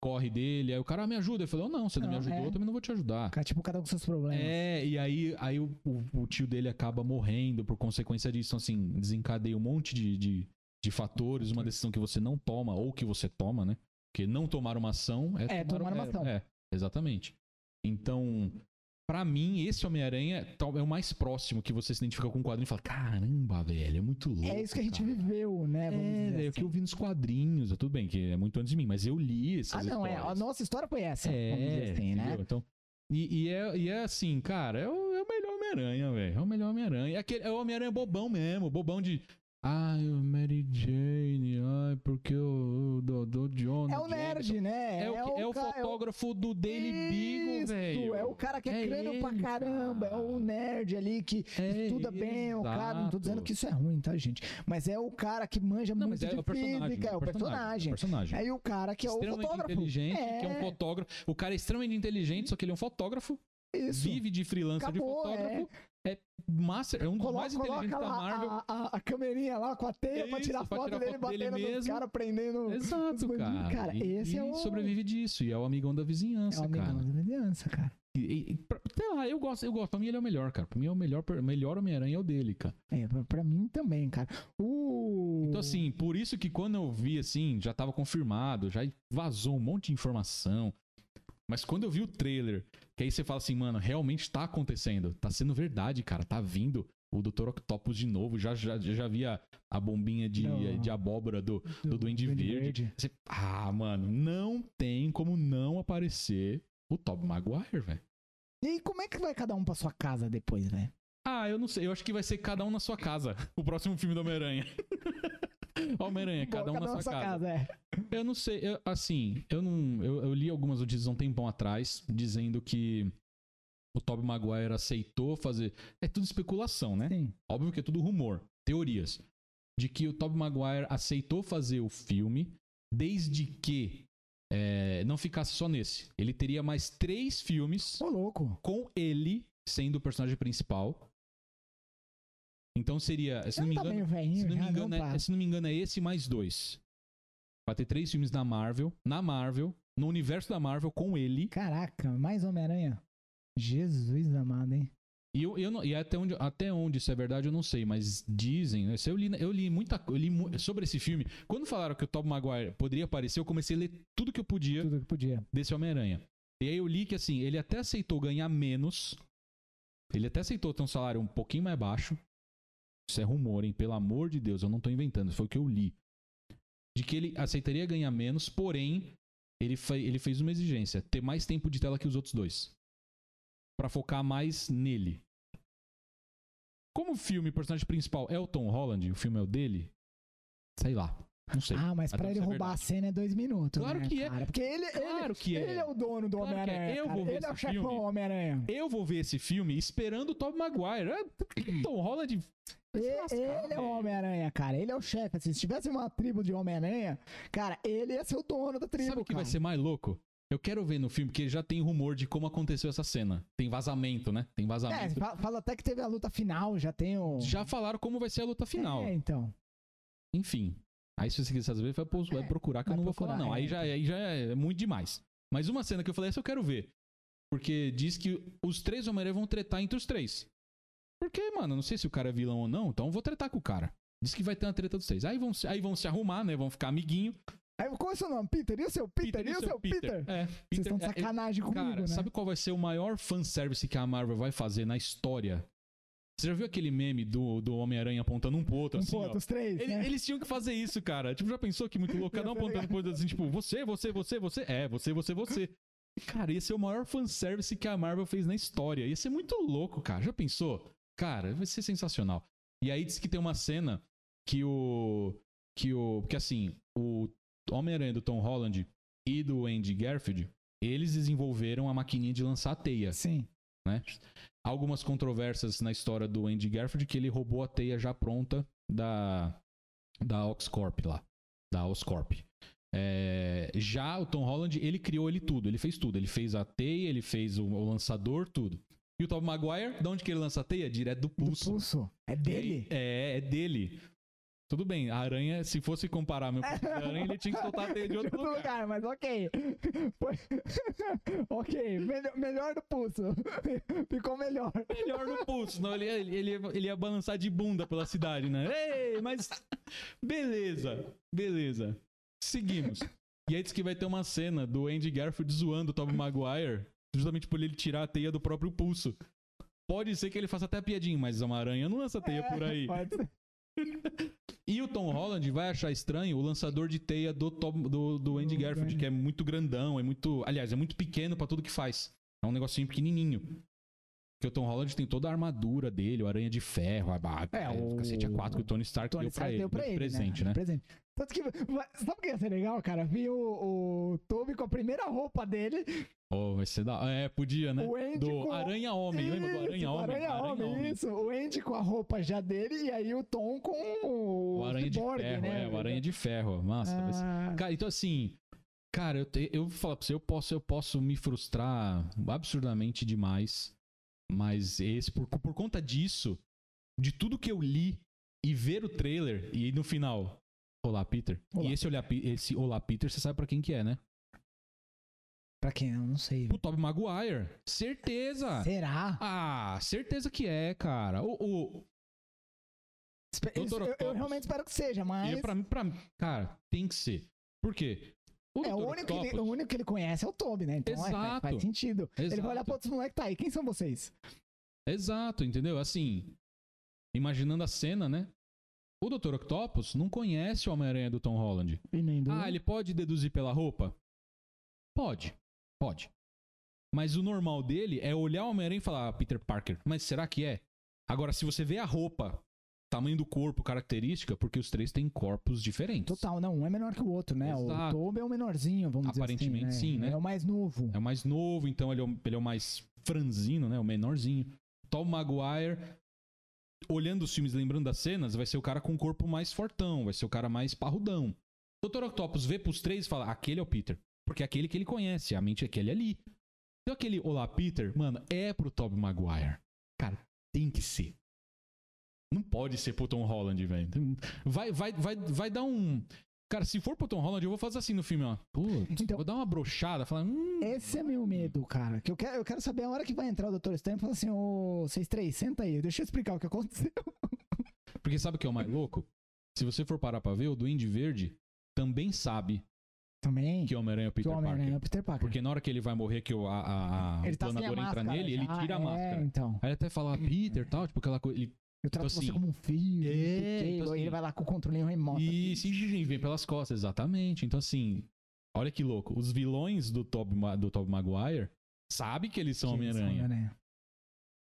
corre dele, aí o cara ah, me ajuda, ele falou: "Não, você não, me Não, ajudou, é. eu também não vou te ajudar". Cara, tipo, cada um com seus problemas. É, e aí, aí o, o- o tio dele acaba morrendo por consequência disso. Então, assim, desencadeia um monte de, de, de fatores, uma decisão que você não toma, ou que você toma, né? Porque não tomar uma ação é, É, tomar uma ação. É, exatamente. Então, pra mim, esse Homem-Aranha tal- é o mais próximo que você se identifica com o quadrinho e fala: caramba, velho, é muito louco. É isso que a gente cara." viveu, né? É, é o assim. que eu vi nos quadrinhos. Tudo bem, que é muito antes de mim, mas eu li essas Ah, não, é. A histórias. nossa história foi essa. É, assim, né? Então, e, e é, e é assim, cara, é o, é o melhor Homem-Aranha, velho. É o melhor Homem-Aranha. É, aquele- é o Homem-Aranha bobão mesmo, bobão de. Ai, o Mary Jane, ai, porque o, o, o, o John. É o nerd, né? É o, que- é o ca- é o- fotógrafo do Daily Beagle, velho. É o cara que é, É crânio pra ele, caramba. É cara. o nerd ali que É, estuda bem, o cara. Não tô dizendo exato. que isso é ruim, tá, gente? Mas é o cara que manja Não, muito é de o personagem. física, é o personagem. É o personagem. Aí o cara que é o fotógrafo. inteligente, é, que é um fotógrafo. O cara é extremamente inteligente, só que ele é um fotógrafo, Isso. vive de freelancer de Acabou, fotógrafo. É. master, é um dos Coloca, mais inteligentes coloca da Marvel. a, a, a câmerinha lá com a teia pra Isso, tirar pra foto tirar dele foto dele batendo nos mesmo. caras, prendendo. Exato, cara. Cara, e, esse e é o- sobrevive disso. E é o amigão da É vizinhança, o cara. amigão da vizinhança, cara. E, e, pra- sei lá, eu gosto, eu gosto. Pra mim ele é o melhor, cara. Pra mim é o melhor, melhor Homem-Aranha é o dele, cara. É, pra, pra mim também, cara. O... Então, assim, por isso que quando eu vi, assim, já tava confirmado, já vazou um monte de informação. Mas quando eu vi o trailer Que aí você fala assim, mano, realmente tá acontecendo. Tá sendo verdade, cara. Tá vindo o Dr. Octopus de novo. Já, já, já vi a, bombinha de, Do- de abóbora do, do Duende Verde. Você- ah, mano, não tem como não aparecer o Tobey Maguire, velho. E aí, como é que vai cada um pra sua casa depois, velho? Ah, eu não sei. Eu acho que vai ser cada um na sua casa. O próximo filme do Homem-Aranha. Homem-Aranha, cada um na sua, casa. é. Eu não sei, eu- assim, eu não. Eu, eu li algumas notícias um tempão atrás dizendo que o Tobey Maguire aceitou fazer. É tudo especulação, né? Sim. Óbvio que é tudo rumor, teorias. De que o Tobey Maguire aceitou fazer o filme desde que é, não ficasse só nesse. Ele teria mais três filmes Ô, louco. com ele sendo o personagem principal. Então seria, se não me tá engano, velhinho se não, me engano, não, é, se não me engano, é esse mais dois. Vai ter três filmes da Marvel, na Marvel, no universo da Marvel, com ele. Caraca, mais Homem-Aranha. Jesus amado, hein? E, eu, eu não- e até, onde, até onde isso é verdade, eu não sei, mas dizem. né, Eu li, eu li muita mu- sobre esse filme. Quando falaram que o Tobey Maguire poderia aparecer, eu comecei a ler tudo que eu podia Tudo que podia. desse Homem-Aranha. E aí eu li que assim, ele até aceitou ganhar menos. Ele até aceitou ter um salário um pouquinho mais baixo. Isso é rumor, hein? Pelo amor de Deus, eu não tô inventando, foi o que eu li. De que ele aceitaria ganhar menos, porém, ele, fe- ele fez uma exigência: ter mais tempo de tela que os outros dois. Pra focar mais nele. Como o filme, o personagem principal é o Tom Holland, o filme é o dele, sei lá. Não sei. Ah, mas Até pra ele é roubar a cena é dois minutos. Claro né, que é. cara? Porque ele, Claro ele, que é. ele é o dono do Claro é. Homem-Aranha. Eu cara. vou ver Ele é o esse chefão filme. Homem-Aranha. Eu vou ver esse filme esperando o Tobey Maguire. É, Tom Holland. E- Ele é o Homem-Aranha, cara. Ele é o chefe. assim, se tivesse uma tribo de Homem-Aranha, cara, ele ia ser o dono da tribo. Sabe o que cara. vai ser mais louco? Eu quero ver no filme, porque já tem rumor de como aconteceu essa cena. Tem vazamento, né? Tem É, vazamento. fa- fala até que teve a luta final, já tem o. Já falaram como vai ser a luta final. É, então. Enfim. Aí se você quiser saber, vai, É, procurar que eu vai não vou procurar, falar, não. é. Aí já, aí já é muito demais. Mas uma cena que eu falei, essa eu quero ver. Porque diz que os três Homem-Aranha vão tretar entre os três. Porque, mano, não sei se o cara é vilão ou não, então eu vou tretar com o cara. Diz que vai ter uma treta dos três. Aí vão, se- aí vão se arrumar, né? Vão ficar amiguinho. Aí, qual é o seu nome? Peter? E o seu Peter? e o seu Peter? É, Vocês Peter. estão de é, sacanagem comigo, Cara, né? sabe qual vai ser o maior fanservice que a Marvel vai fazer na história? Você já viu aquele meme do, do Homem-Aranha apontando um pro outro, um assim, ponto, ó? os três, Ele- né? Eles tinham que fazer isso, cara. Tipo, já pensou que muito louco? Cada um Ia ser apontando pro outro, assim, tipo, você, você, você, você. É, você, você, você. Cara, ia ser o maior fanservice que a Marvel fez na história. Ia ser muito louco, cara. Já pensou? Cara, vai ser sensacional. E aí diz que tem uma cena que o. Que o. Porque assim, o Homem-Aranha do Tom Holland e do Andy Garfield, eles desenvolveram a maquininha de lançar a teia Sim. né? Algumas controvérsias na história do Andy Garfield que ele roubou a teia já pronta da da Oxcorp lá, da Oscorp. É, já o Tom Holland, ele criou ele tudo, ele fez tudo, ele fez a teia, ele fez o, o lançador, tudo. E o Tom Maguire, de onde que ele lança a teia? Direto do Do pulso. pulso. É dele? É, é dele. Tudo bem, a aranha, se fosse comparar meu pulso com a aranha, ele tinha que soltar a teia de outro lugar. mas ok. Foi- ok, melhor, melhor do pulso. Ficou melhor. Melhor no pulso, senão ele, ele, ele, ia- ele ia balançar de bunda pela cidade, né? Ei, mas. Beleza, beleza. Seguimos. E aí diz que vai ter uma cena do Andy Garfield zoando o Tobey Maguire, justamente por ele tirar a teia do próprio pulso. Pode ser que ele faça até piadinha, mas uma aranha não lança teia por aí. É, Pode ser. E o Tom Holland vai achar estranho o lançador de teia do, Tom- do, do Andy Garfield, que é muito grandão, é muito. Aliás, é muito pequeno pra tudo que faz. É um negocinho pequenininho. Porque o Tom Holland tem toda a armadura dele, o aranha de ferro, a, a, É, o o- cacete A4 que o Tony Stark Tony deu pra Stark ele, deu pra ele, presente, né? né? Presente. Tanto que, sabe o que ia ser legal, cara? Vi o, o Toby com a primeira roupa dele, Oh, vai ser da. É, podia, né? o Andy Do com... Aranha Homem, lembra do Aranha Isso, Homem? Aranha Homem, isso. O Andy com a roupa já dele e aí o Tom com o, O Aranha de Ferro, né? é, o Aranha de Ferro. Ser- Ah, Cara, então assim, cara, eu, te- eu vou falar pra você, eu posso, eu posso me frustrar absurdamente demais, mas esse, por, por conta disso, de tudo que eu li e ver o trailer, e no final, Olá, Peter. Olá. E esse, olhar, esse Olá, Peter, você sabe pra quem que é, né? Pra quem? Eu não sei. O Tobey Maguire. Certeza! Será? Ah, certeza que é, cara. O, o, Espe- eu- eu, realmente espero que seja, mas. E pra mim, pra mim, cara, tem que ser. Por quê? O É, o único, que ele, o único que ele conhece é o Toby, né? Então é, faz, Exato. faz sentido. Ele vai olhar Exato. pra outros moleques, tá aí, quem são vocês? Exato, entendeu? Assim, imaginando a cena, né? O Dr. Octopus não conhece o Homem-Aranha do Tom Holland. E nem do... Ah, ele pode deduzir pela roupa? Pode, pode. Mas o normal dele é olhar o Homem-Aranha e falar, ah, Peter Parker, mas será que é? Agora, se você vê a roupa, tamanho do corpo, característica, porque os três têm corpos diferentes. Total, não, um é menor que o outro, né? O Exato. Toby é o menorzinho, vamos Aparentemente, dizer assim. sim, né? É o mais novo. É o mais novo, então ele é o, ele é o mais franzino, né? O menorzinho. Tom Maguire, olhando os filmes, lembrando das cenas, vai ser o cara com o corpo mais fortão, vai ser o cara mais parrudão. Dr. Octopus vê pros três e fala: aquele é o Peter. Porque é aquele que ele conhece, a mente é aquele ali. Então aquele Olá Peter, mano, é pro Tobey Maguire. Cara, tem que ser. Não pode ser pro Tom Holland, velho. Vai, vai, vai, vai dar um. Cara, se for pro Tom Holland, eu vou fazer assim no filme, ó. Putz, Então- vou dar uma brochada, falar. Hum, Esse é meu medo, cara. Que eu quero, eu quero saber a hora que vai entrar o Dr. Stan e falar assim, ô, vocês três, senta aí, deixa eu explicar o que aconteceu. Porque sabe o que é o mais louco? Se você for parar pra ver, o Duende Verde também sabe Também. que o Homem-Aranha é o Peter é Parker. o Peter Parker. Porque na hora que ele vai morrer, que o, a, a, a- ele o tá entra máscara nele, ele tira a é, máscara. então. Aí ele até fala Peter e tal, tipo aquela coisa. Ele, Eu trato Tipo você assim, como um filho. é, então assim, ele vai lá com o controlinho remoto. e se vem pelas costas, exatamente. Então, assim, olha que louco. Os vilões do Ma- do Tobey Maguire sabem que eles são Homem-Aranha. Homem-Aranha.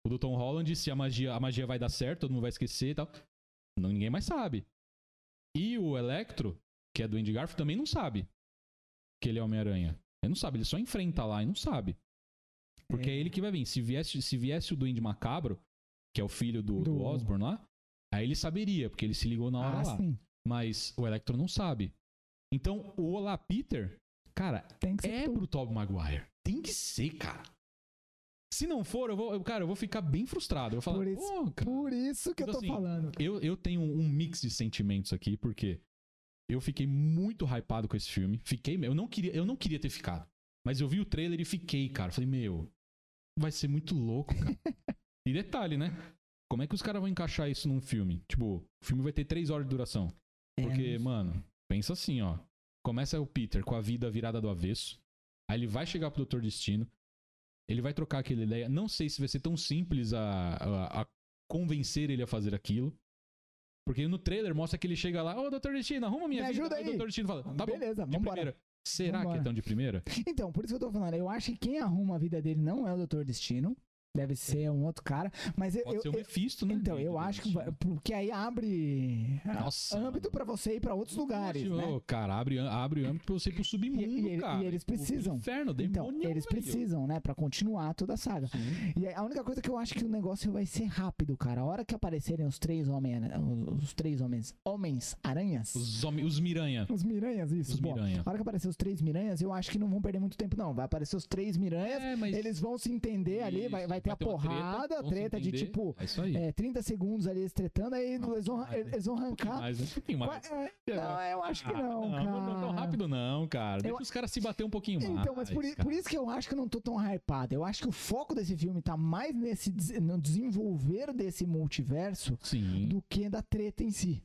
O do Tom Holland, se a magia, a magia vai dar certo, todo mundo vai esquecer e tal. Não, ninguém mais sabe. E o Electro, que é do Andy Garfield, também não sabe que ele é Homem-Aranha. Ele não sabe, ele só enfrenta lá e não sabe. Porque é, É. ele que vai vir. Se viesse, se viesse o Duende Macabro, que é o filho do, do... Do- Osborn lá, aí ele saberia, porque ele se ligou na hora Ah, lá. sim. Mas o Electro não sabe. Então, o Olá Peter, cara, Tem que ser é tu. pro Tobey Maguire. Tem que ser, cara. Se não for, eu vou, eu- cara, eu vou ficar bem frustrado. Eu vou falar, Por isso- "Pô, cara." Por isso que eu Então, tô assim, falando. eu, eu tenho um mix de sentimentos aqui, porque eu fiquei muito hypado com esse filme. Fiquei, eu não queria, eu não queria ter ficado. Mas eu vi o trailer e fiquei, cara. Falei, meu, vai ser muito louco, cara. e detalhe, né? Como é que os caras vão encaixar isso num filme? Tipo, o filme vai ter três horas de duração. Porque, É, mano, pensa assim, ó. Começa o Peter com a vida virada do avesso. Aí ele vai chegar pro Doutor Destino. Ele vai trocar aquela ideia. Não sei se vai ser tão simples a, a, a convencer ele a fazer aquilo. Porque no trailer mostra que ele chega lá, ô Doutor Destino, arruma minha Me vida. ajuda Aí. O Doutor Destino fala, tá Beleza, bom, de vambora. primeira. Será que Vambora. é tão de primeira? Então, por isso que eu tô falando. Eu acho que quem arruma a vida dele não é o Dr. Destino. Deve ser um outro cara. Mas eu. Pode eu- ser o Mephisto, né? então, eu acho que. Porque aí abre. ah, Nossa, âmbito mano. pra você ir pra outros lugares, né? Cara, abre, abre âmbito pra você ir pro submundo, E- e- cara. e eles precisam. Inferno, Então, eles velho. precisam, né? Pra continuar toda a saga. Sim. E a única coisa que eu acho que o negócio vai ser rápido, cara. A hora que aparecerem os três homens, os três homens, homens aranhas, os, Os, homem- os Miranha. miranhas, isso, Os. Miranha. A hora que aparecer os três miranhas, eu acho que não vão perder muito tempo, não. Vai aparecer os três miranhas, É, mas... eles vão se entender ali, vai, Isso, vai ter a uma porrada, se treta de tipo É é, 30 segundos ali eles tretando, aí Não, eles, vão, mais, eles vão arrancar. mais? Um pouquinho mais. É, Não, eu acho que Ah, não, não, cara. Não, não tão rápido não, cara. Deixa Eu- os caras se bater um pouquinho mais. Então, mas por, cara. por isso que eu acho que eu não tô tão hypado. Eu acho que o foco desse filme tá mais nesse no desenvolver desse multiverso Sim, do que da treta em si.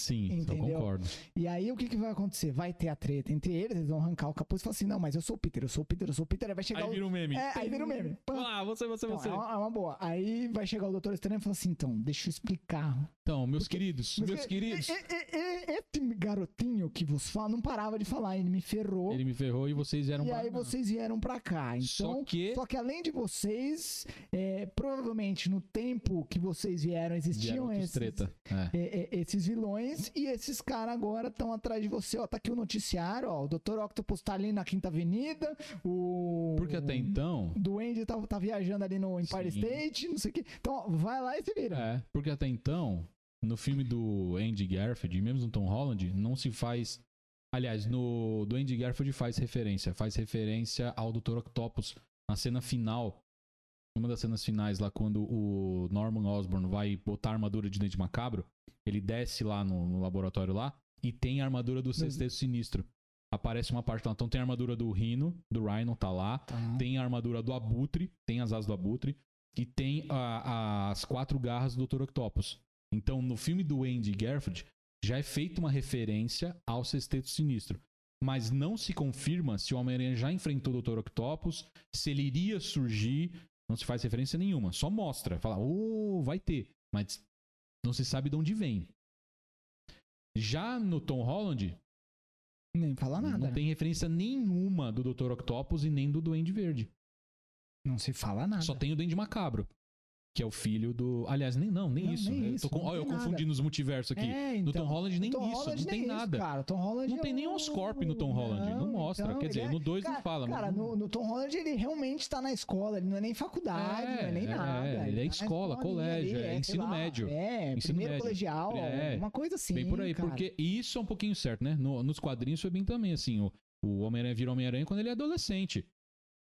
Sim, eu Entendeu? concordo. E aí o que, que vai acontecer? Vai ter a treta entre eles, eles vão arrancar o capuz e falar assim: não, mas eu sou o Peter, eu sou o Peter, eu sou o Peter, aí vai chegar Aí o. vira um meme. É, aí vira um meme. Pã. Ah, você, você, Então, você. é, uma, é uma boa. Aí vai chegar o Doutor Estranho e falar assim: então, deixa eu explicar. Então, meus Porque- queridos, meus que- queridos. e- e- e- Esse garotinho que vos fala não parava de falar, ele me ferrou. Ele me ferrou e vocês eram e pra- aí vocês vieram pra cá. Então, Só que Só que além de vocês, é, provavelmente no tempo que vocês vieram, vieram existiam esses, treta. É. é, é, esses vilões e esses caras agora estão atrás de você. Ó, tá aqui o noticiário, ó. O Dr. Octopus tá ali na Quinta Avenida. O. Porque até então. O Duende tá, tá viajando ali no Empire Sim. State, não sei o quê. Então, ó, vai lá e se vira. É, porque até então, no filme do Andy Garfield, mesmo no Tom Holland, não se faz. Aliás, no do Andy Garfield faz referência. Faz referência ao Dr. Octopus na cena final. Uma das cenas finais lá, quando o Norman Osborn vai botar a armadura de Dente Macabro, ele desce lá no, no laboratório lá e tem a armadura do Sexteto Sinistro. Aparece uma parte lá. Então tem a armadura do Rhino, do Rhino tá lá. Tá. Tem a armadura do Abutre, tem as asas do Abutre, e tem a- as quatro garras do Dr. Octopus. Então, no filme do Andy Garfield, já é feita uma referência ao Sexteto Sinistro. mas não se confirma se o Homem-Aranha já enfrentou o Dr. Octopus, se ele iria surgir, não se faz referência nenhuma, só mostra, fala, oh, vai ter, mas não se sabe de onde vem. Já no Tom Holland, Nem fala nada. não tem referência nenhuma do Dr. Octopus e nem do Duende Verde. Não se fala nada. Só tem o Duende Macabro, que é o filho do. Aliás, nem não, nem Não, isso. nem eu isso, com- não Olha, eu tem nada. confundi nos multiversos aqui. É, No então. Tom Holland nem Tom isso, Holland não tem nem nada. Isso, cara. Tom Holland Não é tem nem um o- Oscorp no Tom Holland, não mostra. então, Quer dizer, ele é- no 2 não Cara, fala. mas Cara, no, no Tom Holland ele realmente tá na escola, ele não é nem faculdade, É, não é nem é, nada. ele é tá escola, colégio, é sei ensino médio. É, Ensino primeiro médio. colegial, É. uma coisa assim. Bem por aí, cara. porque isso é um pouquinho certo, né? No- nos quadrinhos foi bem também, assim. O, o Homem-Aranha vira Homem-Aranha quando ele é adolescente.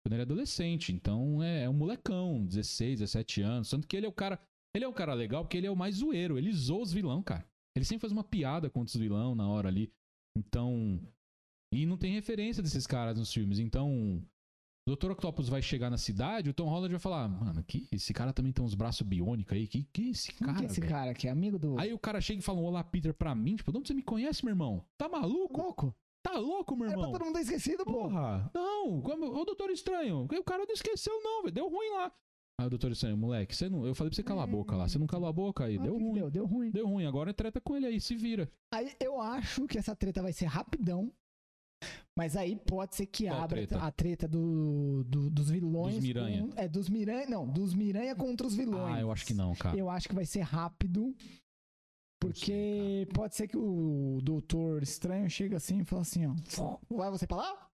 Quando ele é adolescente. Então é, é um molecão, 16, 17 anos. Tanto que ele é o cara. Ele é um cara legal porque ele é o mais zoeiro. Ele zoa os vilão, cara. Ele sempre faz uma piada contra os vilão na hora ali. Então. E não tem referência desses caras nos filmes. Então. O Dr. Octopus vai chegar na cidade, o Tom Holland vai falar: Mano, que, esse cara também tem uns braços biônicos aí. Que, que esse Quem cara? que é esse velho?" cara aqui? Amigo do. Aí o cara chega e fala um olá, Peter, pra mim. Tipo, de onde você me conhece, meu irmão? Tá maluco? louco? Tá louco, meu Era pra irmão? todo mundo ter esquecido. Porra! Não, como... ô doutor estranho, o cara não esqueceu, não, velho. Deu ruim lá. Aí o doutor estranho, moleque, você não... eu falei pra você calar a boca lá. Você não calou a boca aí. Ah, Deu ruim. Deu, deu ruim. Deu ruim. Agora treta com ele aí, se vira. Aí eu acho que essa treta vai ser rapidão. Mas aí pode ser que Qual abra treta? a treta do, do- dos vilões. Dos Miranha. com- é, dos Miranha. Não, dos Miranha contra os vilões. Ah, eu acho que não, cara. Eu acho que vai ser rápido. Porque pode ser que o doutor estranho chega assim e fala assim, ó. Vai você pra lá?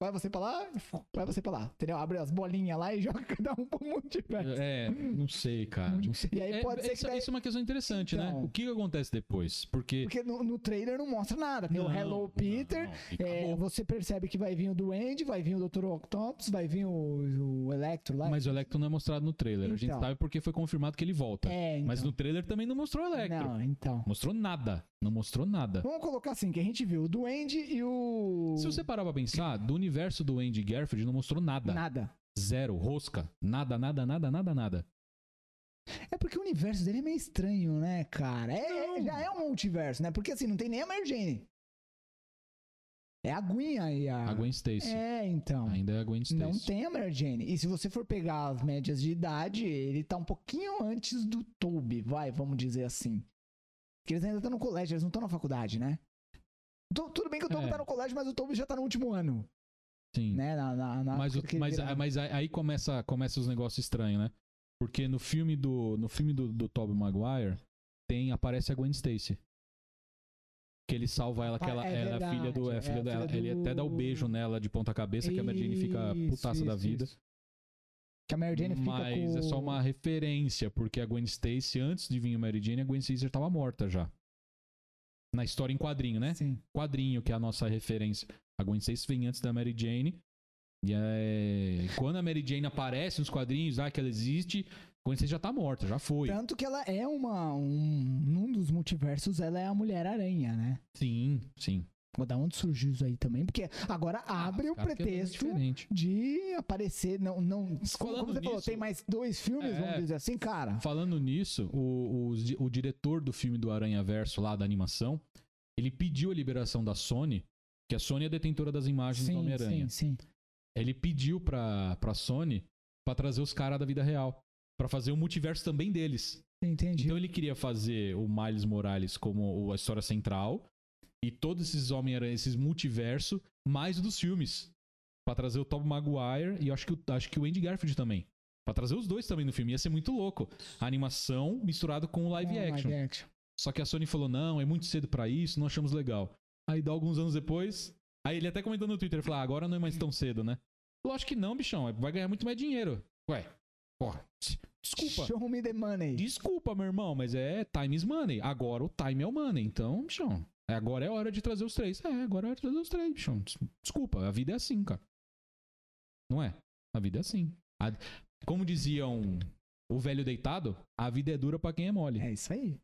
Vai você pra lá? Vai você pra lá. Entendeu? Abre as bolinhas lá e joga cada um pro multiverso. É, não sei, cara. Não sei. E aí É, pode ser isso, que daí- isso é uma questão interessante, né? Então. O que acontece depois? Porque. Porque no, no trailer não mostra nada. Tem o Não, Hello não, Peter. não, é, você percebe que vai vir o Duende, vai vir o Dr. Octopus, vai vir o, o Electro lá. Mas o Electro não é mostrado no trailer. A gente Então. sabe porque foi confirmado que ele volta. é, então. Mas no trailer também não mostrou o Electro. Não, então. Mostrou nada. Não mostrou nada. Vamos colocar assim, que a gente viu o Duende e o... Se você parar pra pensar, do universo do Andy Garfield não mostrou nada. Nada. Zero, rosca. Nada, nada, nada, nada, nada. É porque o universo dele é meio estranho, né, cara? É, é- já é um multiverso, né? Porque assim, não tem nem a Mary Jane. É a Gwen e a... A Gwen Stacy. É, então. Ainda é a Gwen Stacy. Não tem a Mary Jane. E se você for pegar as médias de idade, ele tá um pouquinho antes do Toby, vai, vamos dizer assim. Porque eles ainda estão no colégio, eles não estão na faculdade, né? Tu- tudo bem que o Toby É. tá no colégio, mas o Toby já tá no último ano, Sim. né? Na, na, na Mas, o- mas, vira- mas aí começa, começa os negócios estranhos, né? Porque no filme do, no filme do, do Tobey Maguire tem, aparece a Gwen Stacy. Que ele salva ela, que ela, é ela é a filha do. É é filha dela. filha Ele até dá o do- beijo nela de ponta cabeça, que a Mary Jane fica Isso, putaça da isso, vida. isso. Que a Mary Jane fica Mas com... é só uma referência, porque a Gwen Stacy, antes de vir a Mary Jane, a Gwen Stacy estava morta já. Na história em quadrinho, né? Sim. Quadrinho, que é a nossa referência. A Gwen Stacy vem antes da Mary Jane. E é... quando a Mary Jane aparece nos quadrinhos, ah, que ela existe, a Gwen Stacy já tá morta, já foi. Tanto que ela é uma... Um, num dos multiversos, ela é a Mulher-Aranha, né? Sim, sim. Vou dar onde surgiu isso aí também, porque agora abre Ah, o querem pretexto diferente. de aparecer, não, não, Falando como você falou, nisso- tem mais dois filmes, É. vamos dizer assim, cara. Falando nisso, o, o, o diretor do filme do Aranha Verso lá da animação, ele pediu a liberação da Sony, que a Sony é detentora das imagens do Sim, Homem-Aranha. sim, sim. Ele pediu pra, pra Sony pra trazer os caras da vida real. Pra fazer o multiverso também deles. Entendi. Então ele queria fazer o Miles Morales como a história central e todos esses Homem-Aranha, esses multiverso, mais o dos filmes. Pra trazer o Tobey Maguire e acho que, o- acho que o Andy Garfield também. Pra trazer os dois também no filme. Ia ser muito louco. A animação misturado com o live Ah, action. action. Só que a Sony falou: não, é muito cedo pra isso, não achamos legal. Aí dá alguns anos depois. Aí ele até comentou no Twitter: falou, ah, agora não é mais tão cedo, né? Lógico que não, bichão. Vai ganhar muito mais dinheiro. Ué, porra. Desculpa. Show me the money. Desculpa, meu irmão, mas é time is money. Agora o time é o money. Então, bichão, é, agora é hora de trazer os três. É, agora é hora de trazer os três, bichão. Des- Desculpa, a vida é assim, cara. Não é? A vida é assim. A- como diziam o velho deitado, a vida é dura pra quem é mole. É isso aí.